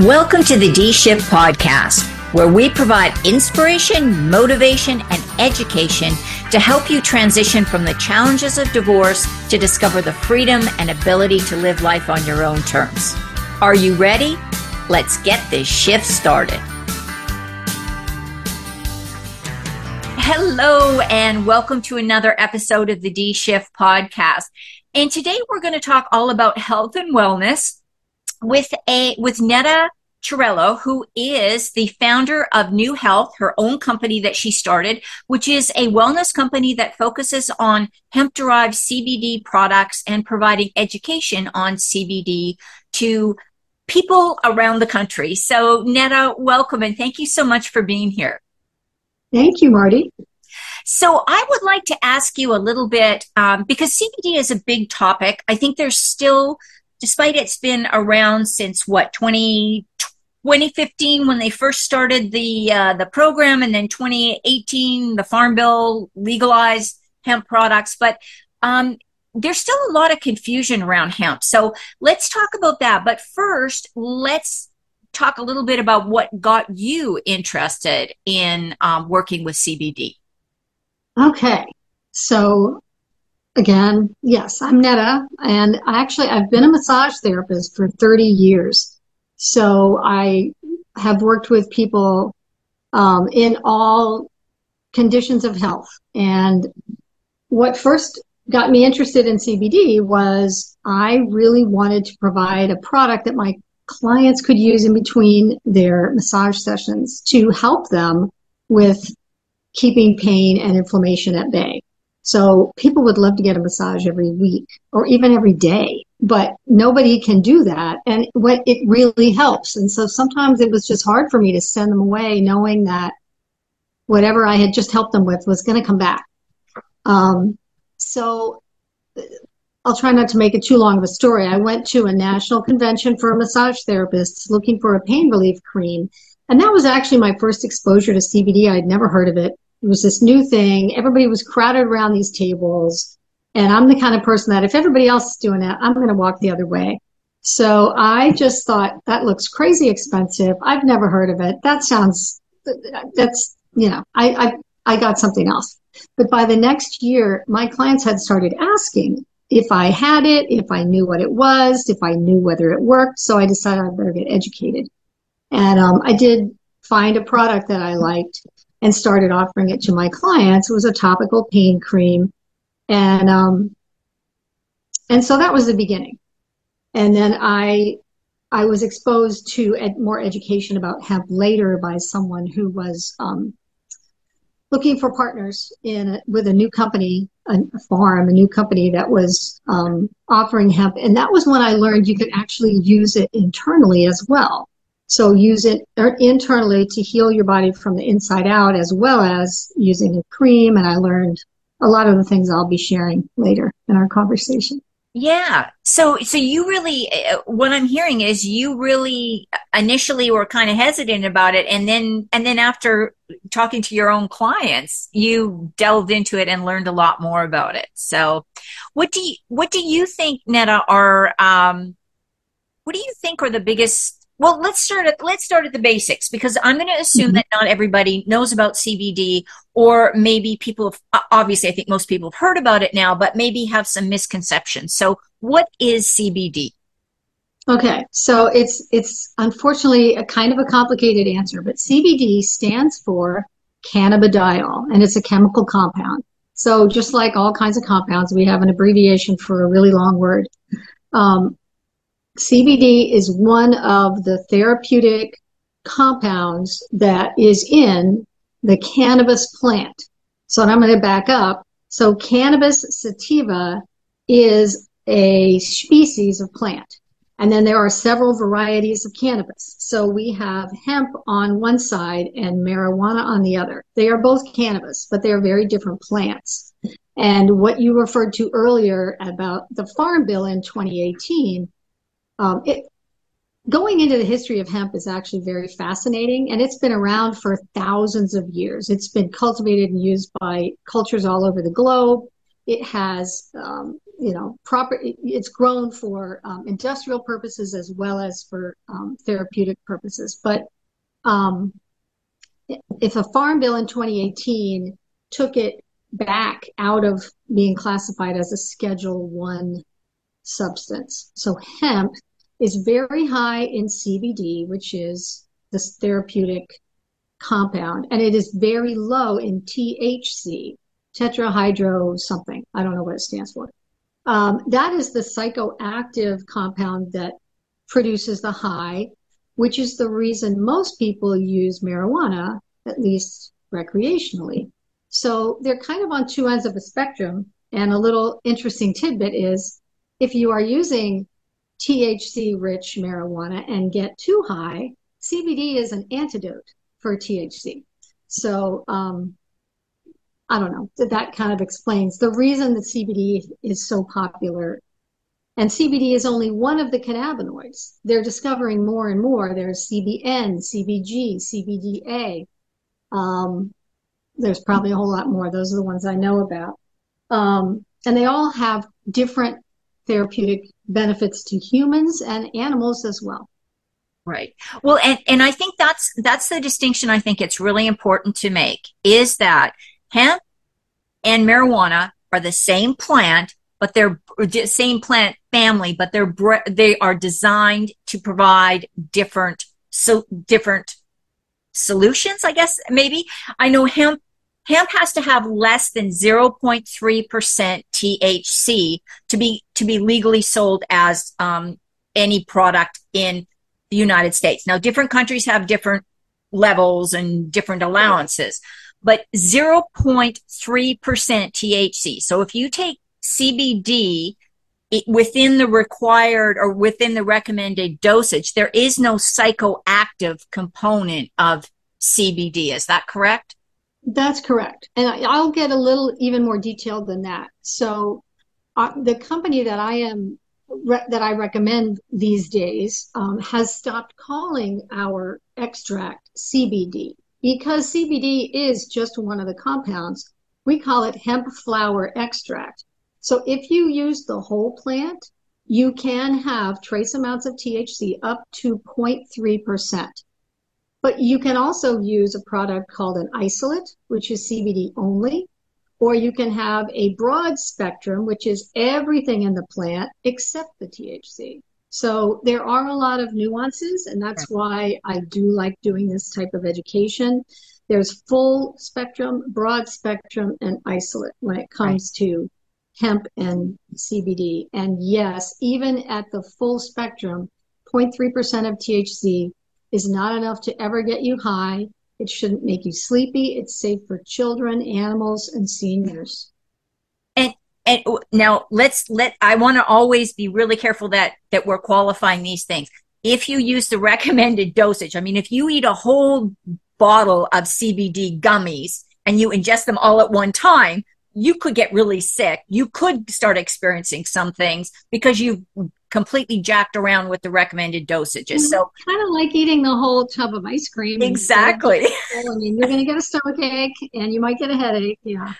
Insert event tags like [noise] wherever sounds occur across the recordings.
Welcome to the D Shift Podcast, where we provide inspiration, motivation, and education to help you transition from the challenges of divorce to discover the freedom and ability to live life on your own terms. Are you ready? Let's get this shift started. Hello, and welcome to another episode of the D Shift Podcast. And today we're going to talk all about health and wellness with a with Netta Chiorello, who is the founder of New Health, her own company that she started, which is a wellness company that focuses on hemp derived CBD products and providing education on CBD to people around the country. So, Netta, welcome and thank you so much for being here. Thank you, Marty. So I would like to ask you a little bit um, because CBD is a big topic. I think there's still despite it's been around since what 20, 2015 when they first started the uh, the program, and then 2018 the Farm Bill legalized hemp products, but um, there's still a lot of confusion around hemp. So let's talk about that. But first, let's talk a little bit about what got you interested in um, working with CBD. Okay, so again, yes, I'm Netta, and actually I've been a massage therapist for 30 years. So I have worked with people um, in all conditions of health. And what first got me interested in CBD was I really wanted to provide a product that my clients could use in between their massage sessions to help them with keeping pain and inflammation at bay. So people would love to get a massage every week or even every day, but nobody can do that. And what it really helps. And so sometimes it was just hard for me to send them away knowing that whatever I had just helped them with was going to come back. Um, so I'll try not to make it too long of a story. I went to a national convention for massage therapists looking for a pain relief cream. And that was actually my first exposure to CBD. I'd never heard of it. It was this new thing. Everybody was crowded around these tables. And I'm the kind of person that if everybody else is doing that, I'm going to walk the other way. So I just thought that looks crazy expensive. I've never heard of it. That sounds, that's, you know, I, I, I got something else. But by the next year, my clients had started asking if I had it, if I knew what it was, if I knew whether it worked. So I decided I better get educated. And um, I did find a product that I liked and started offering it to my clients. It was a topical pain cream. And, um, and so that was the beginning. And then I, I was exposed to ed- more education about hemp later by someone who was, um, looking for partners in a, with a new company, a, farm, a new company that was um, offering hemp, and that was when I learned you could actually use it internally as well. So use it internally to heal your body from the inside out, as well as using a cream. And I learned a lot of the things I'll be sharing later in our conversation. Yeah. So, so you really, uh, what I'm hearing is you really initially were kind of hesitant about it. And then, and then after talking to your own clients, you delved into it and learned a lot more about it. So what do you, what do you think, Netta, are, um, what do you think are the biggest well, let's start at let's start at the basics because I'm going to assume mm-hmm. that not everybody knows about CBD, or maybe people have, obviously I think most people have heard about it now, but maybe have some misconceptions. So, what is CBD? Okay, so it's it's unfortunately a kind of a complicated answer, but CBD stands for cannabidiol, and it's a chemical compound. So just like all kinds of compounds, we have an abbreviation for a really long word. Um, CBD is one of the therapeutic compounds that is in the cannabis plant. So I'm going to back up. So cannabis sativa is a species of plant. And then there are several varieties of cannabis. So we have hemp on one side and marijuana on the other. They are both cannabis, but they are very different plants. And what you referred to earlier about the Farm Bill in 2018 um, it, going into the history of hemp is actually very fascinating and it's been around for thousands of years. It's been cultivated and used by cultures all over the globe. It has, um, you know, proper. It's grown for um, industrial purposes as well as for um, therapeutic purposes. But um, if a farm bill in 2018 took it back out of being classified as a Schedule One substance, so hemp is very high in CBD, which is this therapeutic compound, and it is very low in THC, tetrahydro something. I don't know what it stands for. Um, that is the psychoactive compound that produces the high, which is the reason most people use marijuana, at least recreationally. So they're kind of on two ends of a spectrum. And a little interesting tidbit is if you are using THC rich marijuana and get too high, CBD is an antidote for THC. So, um, I don't know. That kind of explains the reason that CBD is so popular. And CBD is only one of the cannabinoids. They're discovering more and more. There's CBN, CBG, CBDA. Um, there's probably a whole lot more. Those are the ones I know about. Um, and they all have different therapeutic benefits to humans and animals as well. Right. Well, and, and I think that's, that's the distinction I think it's really important to make is that hemp and marijuana are the same plant, but they're same plant family, but they're, they are designed to provide different, so different solutions, I guess, maybe. I know hemp hemp has to have less than 0.3% THC to be to be legally sold as um, any product in the United States. Now, different countries have different levels and different allowances, but 0.3% THC. So if you take CBD it, within the required or within the recommended dosage, there is no psychoactive component of CBD. Is that correct? That's correct. And I'll get a little even more detailed than that. So uh, the company that I am re- that I recommend these days um, has stopped calling our extract CBD because CBD is just one of the compounds. We call it hemp flower extract. So if you use the whole plant, you can have trace amounts of THC up to 0.3%. But you can also use a product called an isolate, which is CBD only, or you can have a broad spectrum, which is everything in the plant except the THC. So there are a lot of nuances, and that's mm. why I do like doing this type of education. There's full spectrum, broad spectrum, and isolate when it comes right. to hemp and CBD. And yes, even at the full spectrum, 0.3% of THC is not enough to ever get you high. It shouldn't make you sleepy. It's safe for children, animals, and seniors. And and now let's let I want to always be really careful that that we're qualifying these things. If you use the [laughs] recommended dosage, I mean, if you eat a whole bottle of CBD gummies and you ingest them all at one time, you could get really sick. You could start experiencing some things because you've completely jacked around with the recommended dosages. So kind of like eating the whole tub of ice cream. Exactly. I mean, you're going to get a stomach ache and you might get a headache. Yeah,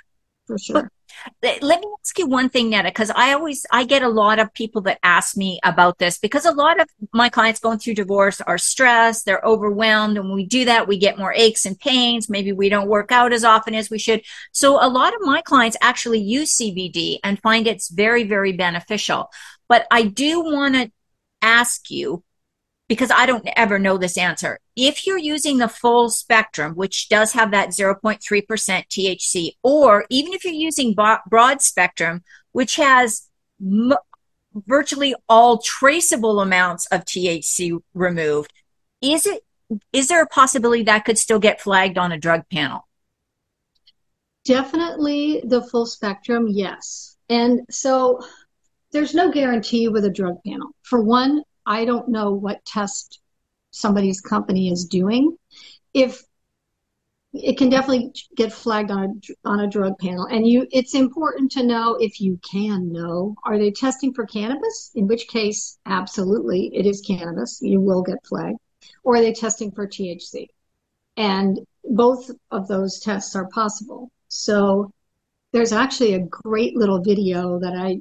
for sure. But let me ask you one thing, Netta, because I always I get a lot of people that ask me about this because a lot of my clients going through divorce are stressed, they're overwhelmed, and when we do that, we get more aches and pains. Maybe we don't work out as often as we should. So a lot of my clients actually use CBD and find it's very, very beneficial. But I do want to ask you because I don't ever know this answer. If you're using the full spectrum, which does have that 0.3% THC, or even if you're using broad spectrum, which has m- virtually all traceable amounts of THC removed, is it is there a possibility that could still get flagged on a drug panel? Definitely the full spectrum, yes. And so there's no guarantee with a drug panel. For one, I don't know what test somebody's company is doing. If it can definitely get flagged on a on a drug panel, and you it's important to know if you can know are they testing for cannabis? In which case, absolutely, it is cannabis. You will get flagged, or are they testing for THC? And both of those tests are possible. So there's actually a great little video that I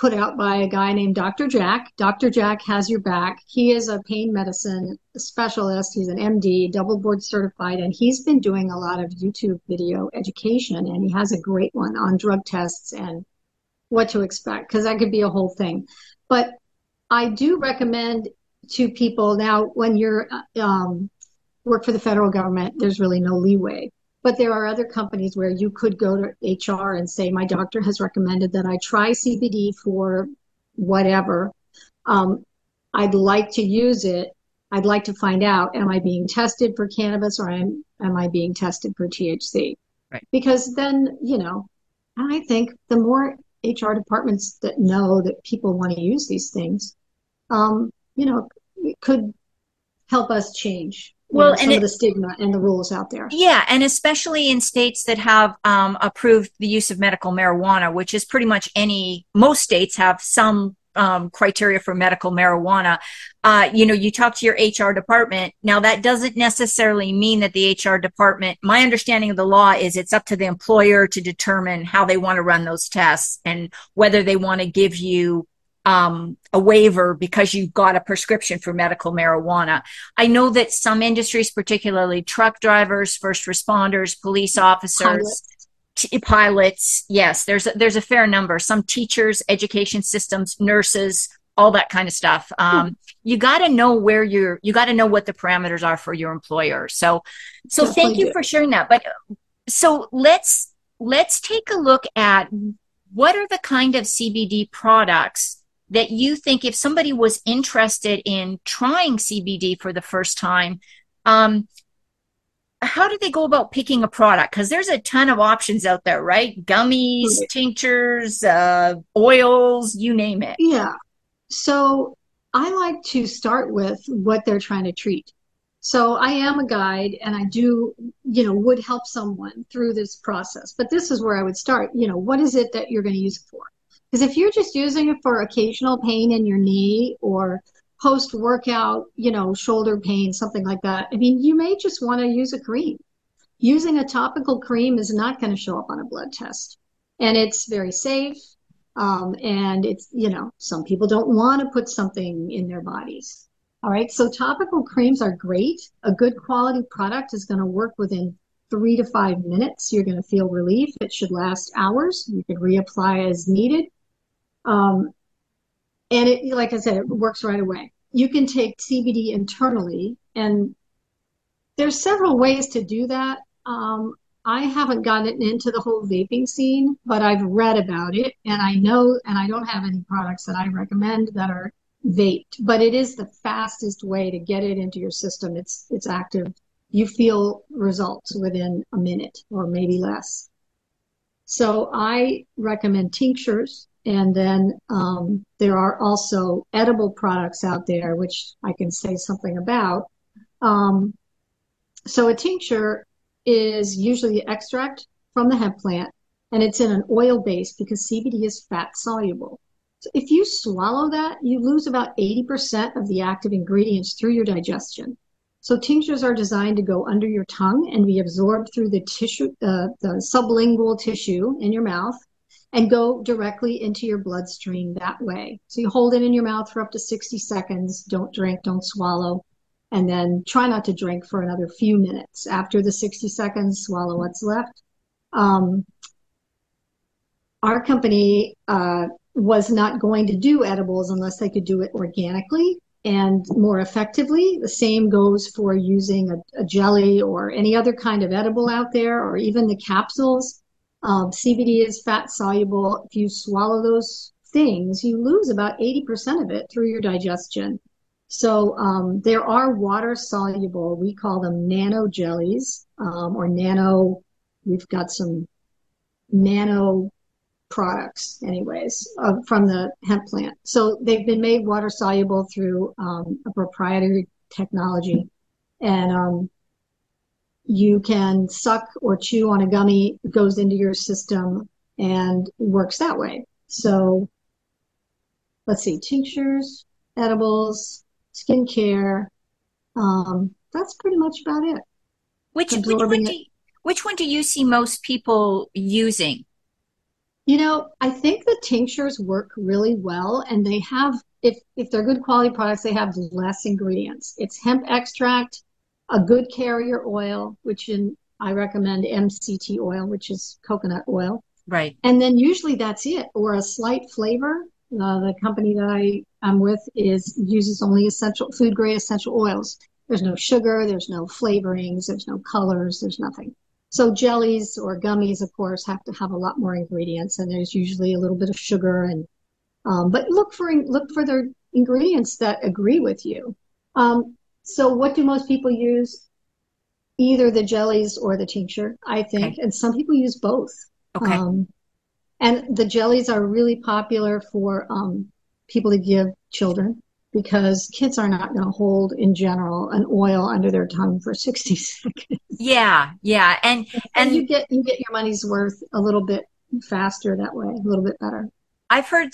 put out by a guy named Dr. Jack. Dr. Jack has your back. He is a pain medicine specialist. He's an MD, double board certified, and he's been doing a lot of YouTube video education. And he has a great one on drug tests and what to expect, because that could be a whole thing. But I do recommend to people now when you're um, work for the federal government, there's really no leeway. But there are other companies where you could go to HR and say, my doctor has recommended that I try CBD for whatever. Um, I'd like to use it. I'd like to find out, am I being tested for cannabis or am, am I being tested for THC? Right. Because then, you know, I think the more HR departments that know that people want to use these things, um, you know, it could help us change well, know, some and it, of the stigma and the rules out there. Yeah, and especially in states that have um, approved the use of medical marijuana, which is pretty much any most states have some um, criteria for medical marijuana. Uh, you know, you talk to your HR department. Now, that doesn't necessarily mean that the HR department. My understanding of the law is it's up to the employer to determine how they want to run those tests and whether they want to give you um, a waiver because you got a prescription for medical marijuana. I know that some industries, particularly truck drivers, first responders, police officers, pilots, t- pilots yes, there's a, there's a fair number. Some teachers, education systems, nurses, all that kind of stuff. Um, hmm. You got to know where you're. You got to know what the parameters are for your employer. So, so Definitely thank you for sharing that. But so let's let's take a look at what are the kind of CBD products that you think if somebody was interested in trying CBD for the first time, um, how do they go about picking a product? Because there's a ton of options out there, right? Gummies, right. tinctures, uh, oils, you name it. Yeah. So I like to start with what they're trying to treat. So I am a guide and I do, you know, would help someone through this process. But this is where I would start. You know, what is it that you're going to use it for? Because if you're just using it for occasional pain in your knee or post workout, you know, shoulder pain, something like that, I mean, you may just want to use a cream. Using a topical cream is not going to show up on a blood test. And it's very safe. Um, and it's, you know, some people don't want to put something in their bodies. All right. So topical creams are great. A good quality product is going to work within three to five minutes. You're going to feel relief. It should last hours. You can reapply as needed. Um, and it, like I said, it works right away. You can take CBD internally, and there's several ways to do that. Um, I haven't gotten into the whole vaping scene, but I've read about it, and I know, and I don't have any products that I recommend that are vaped, but it is the fastest way to get it into your system. It's it's active. You feel results within a minute or maybe less. So I recommend tinctures and then um, there are also edible products out there, which I can say something about. Um, so a tincture is usually extract from the hemp plant, and it's in an oil base because CBD is fat soluble. So if you swallow that, you lose about 80% of the active ingredients through your digestion. So tinctures are designed to go under your tongue and be absorbed through the tissue, uh, the sublingual tissue in your mouth and go directly into your bloodstream that way. So you hold it in your mouth for up to 60 seconds. Don't drink, don't swallow. And then try not to drink for another few minutes. After the 60 seconds, swallow what's left. Um, our company uh, was not going to do edibles unless they could do it organically and more effectively. The same goes for using a, a jelly or any other kind of edible out there, or even the capsules um, CBD is fat soluble. If you swallow those things, you lose about 80% of it through your digestion. So um, there are water soluble, we call them nano jellies um, or nano, we've got some nano products anyways uh, from the hemp plant. So they've been made water soluble through um, a proprietary technology. And um, you can suck or chew on a gummy, it goes into your system and works that way. So let's see, tinctures, edibles, skincare. Um, that's pretty much about it. Which, which one, do you, which one do you see most people using? You know, I think the tinctures work really well and they have if if they're good quality products, they have less ingredients. It's hemp extract, a good carrier oil, which in I recommend MCT oil, which is coconut oil. Right. And then usually that's it, or a slight flavor. Uh, the company that I am with is uses only essential food grade essential oils. There's no sugar, there's no flavorings, there's no colors, there's nothing. So jellies or gummies, of course, have to have a lot more ingredients, and there's usually a little bit of sugar. And um, but look for look for the ingredients that agree with you. Um, so what do most people use? Either the jellies or the tincture, I think, okay. and some people use both. Okay. Um, and the jellies are really popular for um, people to give children because kids are not going to hold in general an oil under their tongue for [laughs] 60 seconds. Yeah, yeah. And, [laughs] and and you get you get your money's worth a little bit faster that way, a little bit better. I've heard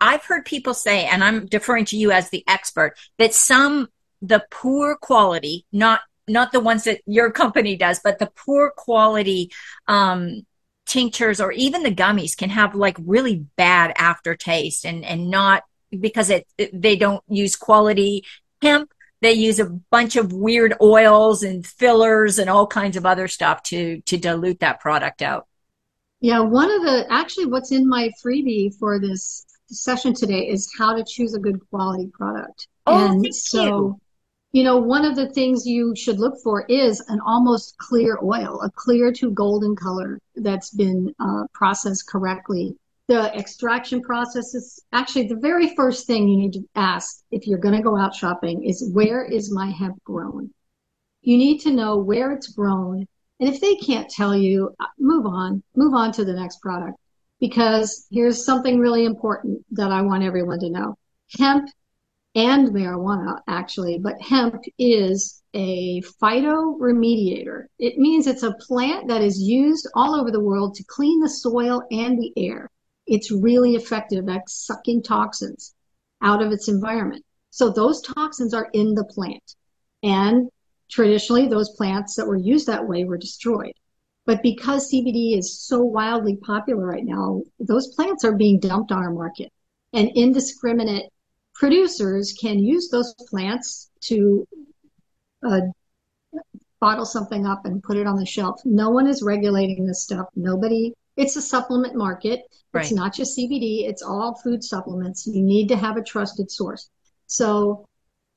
I've heard people say and I'm deferring to you as the expert that some the poor quality, not not the ones that your company does, but the poor quality um, tinctures or even the gummies can have like really bad aftertaste and and not because it, it they don't use quality hemp. They use a bunch of weird oils and fillers and all kinds of other stuff to to dilute that product out. Yeah one of the actually what's in my freebie for this session today is how to choose a good quality product. Oh, and so you you know, one of the things you should look for is an almost clear oil, a clear to golden color that's been uh, processed correctly. The extraction process is actually the very first thing you need to ask if you're going to go out shopping is where is my hemp grown? You need to know where it's grown. And if they can't tell you, uh, move on, move on to the next product. Because here's something really important that I want everyone to know. Hemp and marijuana actually, but hemp is a phytoremediator. It means it's a plant that is used all over the world to clean the soil and the air. It's really effective at sucking toxins out of its environment. So those toxins are in the plant. And traditionally, those plants that were used that way were destroyed. But because CBD is so wildly popular right now, those plants are being dumped on our market. And indiscriminate producers can use those plants to uh, bottle something up and put it on the shelf. No one is regulating this stuff. Nobody. It's a supplement market. Right. It's not just CBD. It's all food supplements. You need to have a trusted source. So,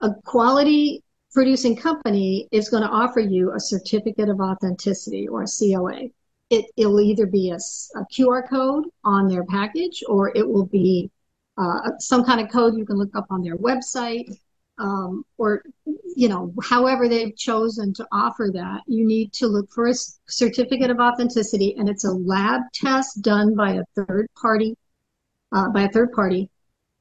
a quality producing company is going to offer you a certificate of authenticity or a COA. It, will either be a, a QR code on their package or it will be uh, some kind of code you can look up on their website um, or you know however they've chosen to offer that you need to look for a certificate of authenticity and it's a lab test done by a third party uh, by a third party.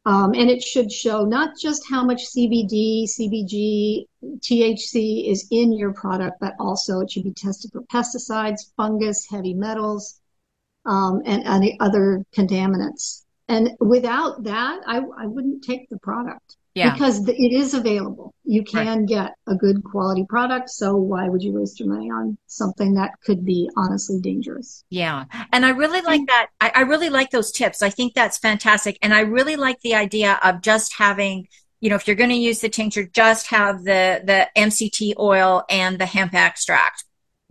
Um, and it should show not just how much cbd cbg thc is in your product but also it should be tested for pesticides fungus heavy metals um, and, and other contaminants and without that, I, I wouldn't take the product. Yeah. Because it is available. You can right. get a good quality product. So why would you waste your money on something that could be honestly dangerous? Yeah. And I really like mm. that. I, I really like those tips. I think that's fantastic. And I really like the idea of just having you know, if you're going to use the tincture, just have the the MCT oil and the hemp extract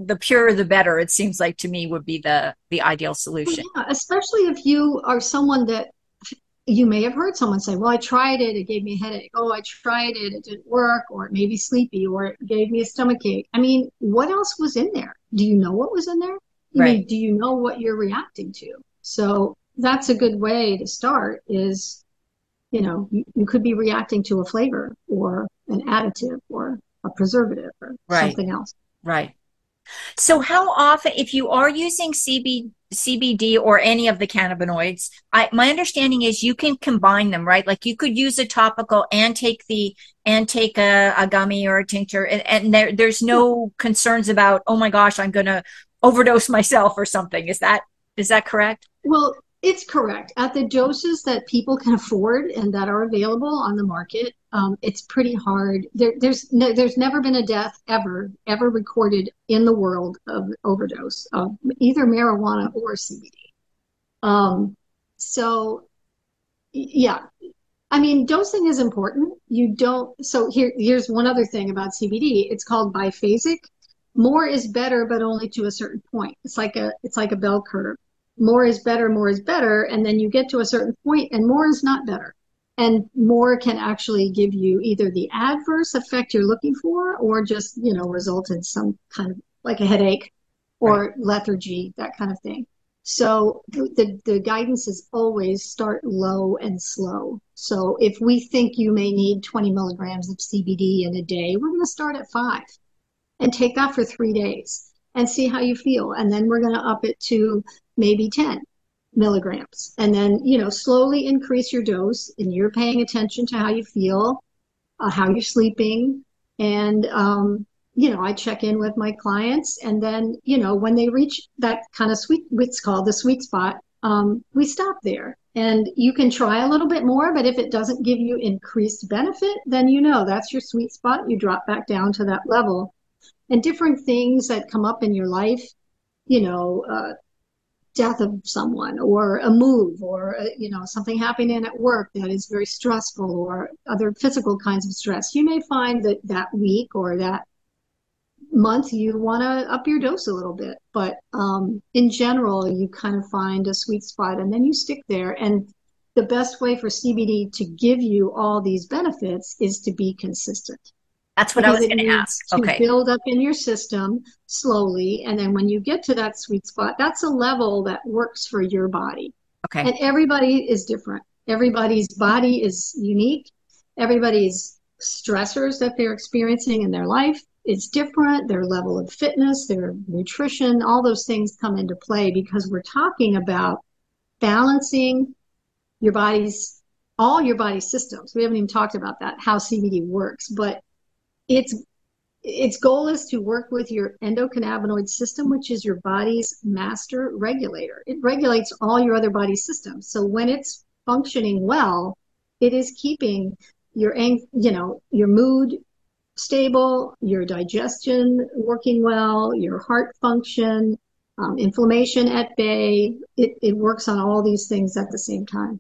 the purer the better it seems like to me would be the the ideal solution. yeah, especially if you are someone that you may have heard someone say well i tried it it gave me a headache. Oh i tried it it didn't work or it made me sleepy or it gave me a stomach ache i mean what else was in there? Do you know what was in there? I right. mean, do you know what you're reacting to? So that's a good way to start is you know you, you could be reacting to a flavor or an additive or a preservative or right. something else. Right so, how often, if you are using CB, CBD or any of the cannabinoids, I, my understanding is you can combine them, right? Like you could use a topical and take the and take a, a gummy or a tincture, and, and there, there's no concerns about, oh my gosh, I'm going to overdose [laughs] myself or something. Is that is that correct? Well, it's correct. At the doses that people can afford and that are available on the market, um, it's pretty hard. There, there's no, there's never been a death ever ever recorded in the world of overdose of either marijuana or CBD. Um, so, yeah, I mean, dosing is important. You don't, so here, here's one other thing about CBD. It's called biphasic. More is better, but only to a certain point. It's like a, it's like a bell curve. More is better, more is better. And then you get to a certain point and more is not better. And more can actually give you either the adverse effect you're looking for or just, you know, result in some kind of like a headache or right. lethargy, that kind of thing. So the, the guidance is always start low and slow. So if we think you may need 20 milligrams of CBD in a day, we're going to start at five and take that for three days and see how you feel. And then we're going to up it to maybe 10 milligrams. And then, you know, slowly increase your dose and you're paying attention to how you feel, uh, how you're sleeping. And, um, you know, I check in with my clients and then, you know, when they reach that kind of sweet, what's called the sweet spot, um, we stop there. And you can try a little bit more, but if it doesn't give you increased benefit, then you know that's your sweet spot. You drop back down to that level. And different things that come up in your life, you know, uh, death of someone or a move or uh, you know something happening at work that is very stressful or other physical kinds of stress. You may find that that week or that month you want to up your dose a little bit but um, in general you kind of find a sweet spot and then you stick there. And the best way for cbd to give you all these benefits is to be consistent that's what because I was going to ask. To okay. Build up in your system slowly. And then when you get to that sweet spot, that's a level that works for your body. Okay. And everybody is different. Everybody's body is unique. Everybody's stressors that they're experiencing in their life is different. Their level of fitness, their nutrition, all those things come into play because we're talking about balancing your body's all your body systems. We haven't even talked about that, how CBD works, but its its goal is to work with your endocannabinoid system, which is your body's master regulator. It regulates all your other body systems. So when it's functioning well, it is keeping your you know your mood stable, your digestion working well, your heart function, um, inflammation at bay. It, it works on all these things at the same time.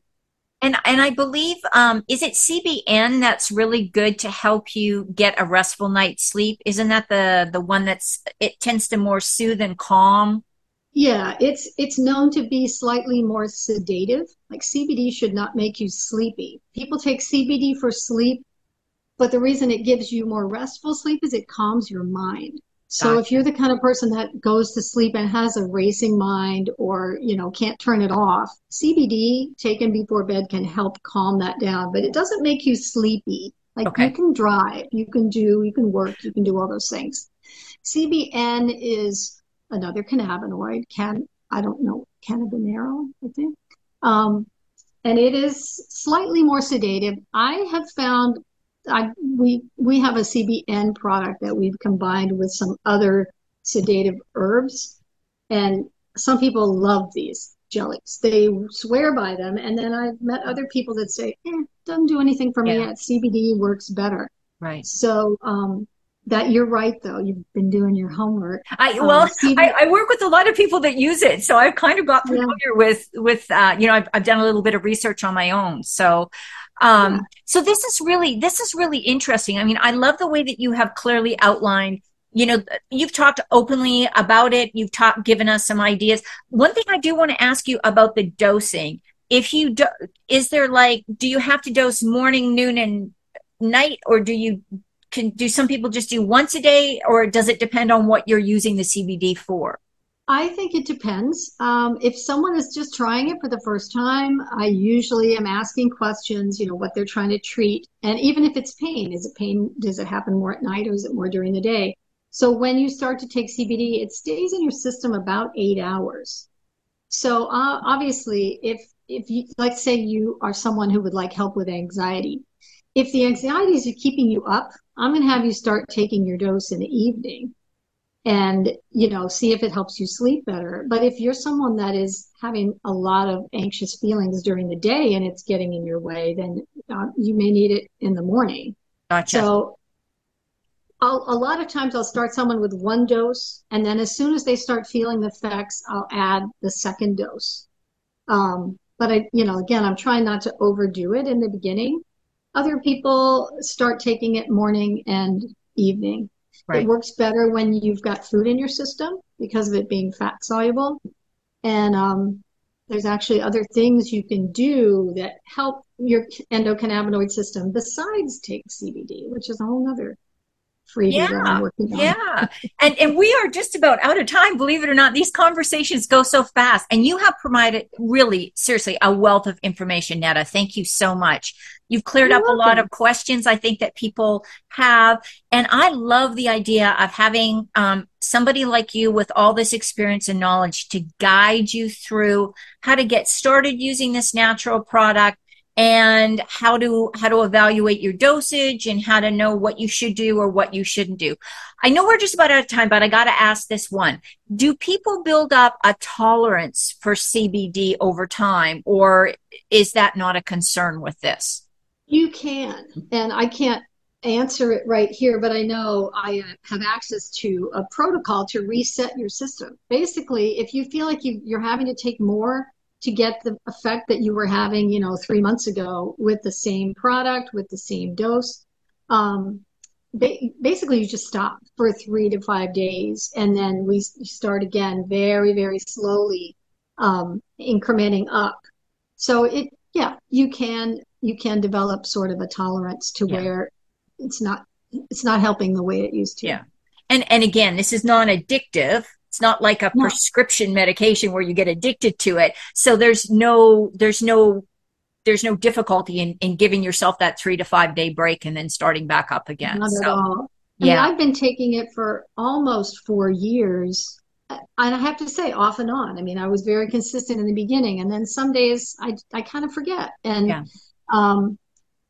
And and I believe um, is it CBN that's really good to help you get a restful night's sleep? Isn't that the the one that's it tends to more soothe and calm? Yeah, it's it's known to be slightly more sedative. Like CBD should not make you sleepy. People take CBD for sleep but the reason it gives you more restful sleep is it calms your mind. So gotcha. if you're the kind of person that goes to sleep and has a racing mind or, you know, can't turn it off, CBD taken before bed can help calm that down, but it doesn't make you sleepy. Like okay. you can drive, you can do, you can work, you can do all those things. CBN is another cannabinoid, can I don't know, cannabidiol, I think. Um, and it is slightly more sedative. I have found I, we we have a CBN product that we've combined with some other sedative herbs, and some people love these jellies. They swear by them, and then I've met other people that say, eh, "Doesn't do anything for me. Yeah. CBD works better." Right. So um, that you're right though you've been doing your homework i well um, I, I, work with a lot of people that use it so i've kind of got familiar yeah. with with uh, you know I've, I've done a little bit of research on my own so um, yeah. So this is really this is really interesting. I mean, I love the way that you have clearly outlined. You know, you've talked openly about it. You've talked, given us some ideas. One thing I do want to ask you about the dosing. If you do, is there like, do you have to dose morning, noon, and night, or do you can do some people just do once a day, or does it depend on what you're using the CBD for? I think it depends. Um, if someone is just trying it for the first time, I usually am asking questions, you know, what they're trying to treat. And even if it's pain, is it pain? Does it happen more at night or is it more during the day? So when you start to take CBD, it stays in your system about eight hours. So uh, obviously, if if you like, say you are someone who would like help with anxiety, if the anxiety is keeping you up, I'm going to have you start taking your dose in the evening and you know see if it helps you sleep better but if you're someone that is having a lot of anxious feelings during the day and it's getting in your way then uh, you may need it in the morning gotcha so I'll, a lot of times I'll start someone with one dose, and then as soon as they start feeling the effects, I'll add the second dose. Um, but I, you know, again, I'm trying not to overdo it in the beginning. Other people start taking it morning and evening. Right. It works better when you've got food in your system because of it being fat soluble. And um, there's actually other things you can do that help your endocannabinoid system besides take CBD, which is a whole other freebie yeah, that I'm working on. Yeah. and and we are just about out of time, believe it or not. These conversations go so fast. And you have provided really, seriously, a wealth of information, Netta. Thank you so much. You've cleared You're up welcome. a lot of questions I think that people have. And I love the idea of having um, somebody like you with all this experience and knowledge to guide you through how to get started using this natural product and how to how to evaluate your dosage and how to know what you should do or what you shouldn't do. I know we're just about out of time, but I got to ask this one. Do people build up a tolerance for CBD over time or is that not a concern with this? You can. And I can't answer it right here, but I know I have access to a protocol to reset your system. Basically, if you feel like you, you're having to take more to get the effect that you were having, you know, three months ago with the same product, with the same dose. Um, ba- basically, you just stop for three to five days, and then we start again very, very slowly, um, incrementing up. So it, yeah, you can you can develop sort of a tolerance to yeah. where it's not it's not helping the way it used to. Yeah. And and again, this is non-addictive it's not like a prescription medication where you get addicted to it. So there's no, there's no, there's no difficulty in, in giving yourself that three to five day break and then starting back up again. Not so, at all. I yeah. Mean, I've been taking it for almost four years. And I have to say, off and on. I mean, I was very consistent in the beginning, and then some days I I kind of forget. And yeah. um,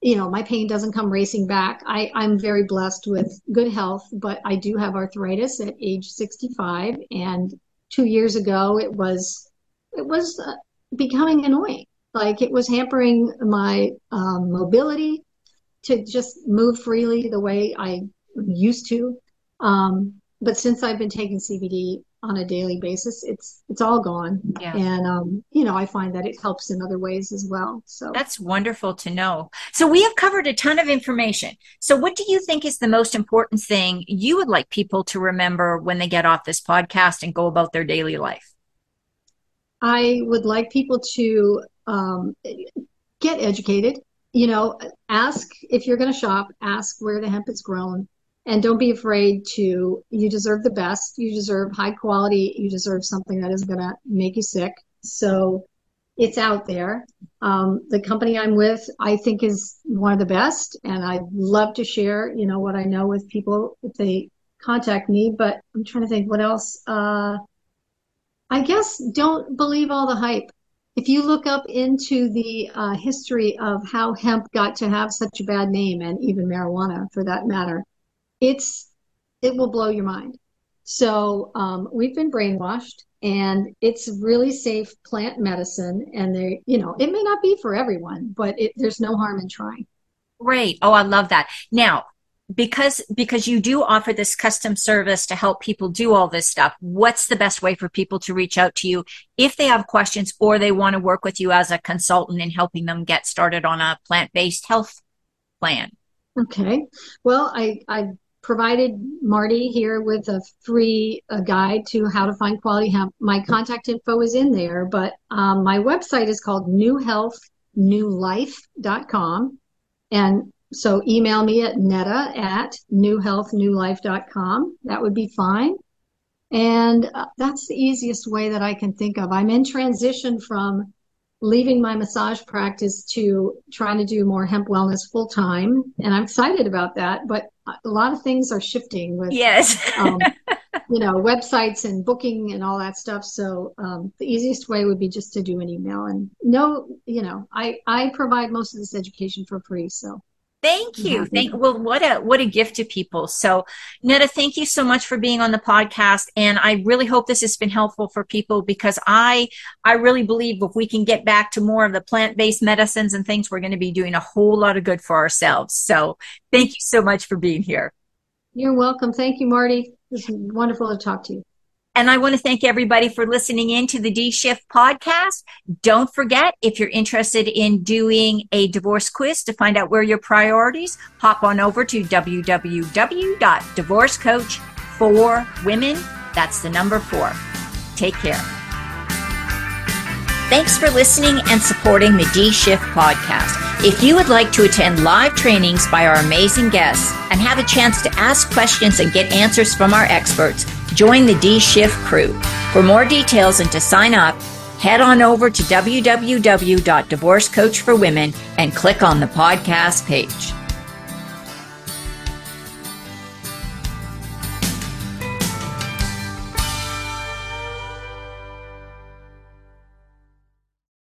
you know, my pain doesn't come racing back. I, I'm very blessed with good health, but I do have arthritis at age 65. And two years ago, it was, it was uh, becoming annoying. Like it was hampering my um, mobility to just move freely the way I used to. Um, but since I've been taking CBD, on a daily basis, it's it's all gone. Yeah. And um, you know, I find that it helps in other ways as well. So that's wonderful to know. So we have covered a ton of information. So what do you think is the most important thing you would like people to remember when they get off this podcast and go about their daily life? I would like people to um, get educated. You know, ask if you're going to shop, ask where the hemp is grown and don't be afraid to you deserve the best. You deserve high quality. You deserve something that is going to make you sick. So it's out there. Um, the company i'm with i think is one of the best. And i'd love to share you know what i know with people if they contact me. But i'm trying to think what else? Uh, i guess don't believe all the hype. If you look up into the uh, history of how hemp got to have such a bad name and even marijuana for that matter it's it will blow your mind. So um, we've been brainwashed, and it's really safe plant medicine. And they, you know, it may not be for everyone, but it, there's no harm in trying. Great. Oh, I love that. Now, because because you do offer this custom service to help people do all this stuff what's the best way for people to reach out to you if they have questions or they want to work with you as a consultant in helping them get started on a plant-based health plan okay well i i provided Marty here with a free a guide to how to find quality hemp. My contact info is in there, but um, my website is called newhealthnewlife.com. And so email me at netta at newhealthnewlife.com. That would be fine. And uh, that's the easiest way that I can think of. I'm in transition from leaving my massage practice to trying to do more hemp wellness full time. And I'm excited about that. But a lot of things are shifting with, yes, um, [laughs] you know, websites and booking and all that stuff. So um, the easiest way would be just to do an email. And no, you know, I, I provide most of this education for free. So Thank you. Mm-hmm. Thank well, what a what a gift to people. So, Netta, thank you so much for being on the podcast, and I really hope this has been helpful for people because I I really believe if we can get back to more of the plant based medicines and things, we're going to be doing a whole lot of good for ourselves. So, thank you so much for being here. You're welcome. Thank you, Marty. It was wonderful to talk to you. And I want to thank everybody for listening in to the D Shift podcast. Don't forget, if you're interested in doing a divorce quiz to find out where your priorities, hop on over to www.divorcecoach4women. That's the number four. Take care. Thanks for listening and supporting the D Shift podcast. If you would like to attend live trainings by our amazing guests and have a chance to ask questions and get answers from our experts, join the D Shift crew. For more details and to sign up, head on over to www.divorcecoach4women and click on the podcast page.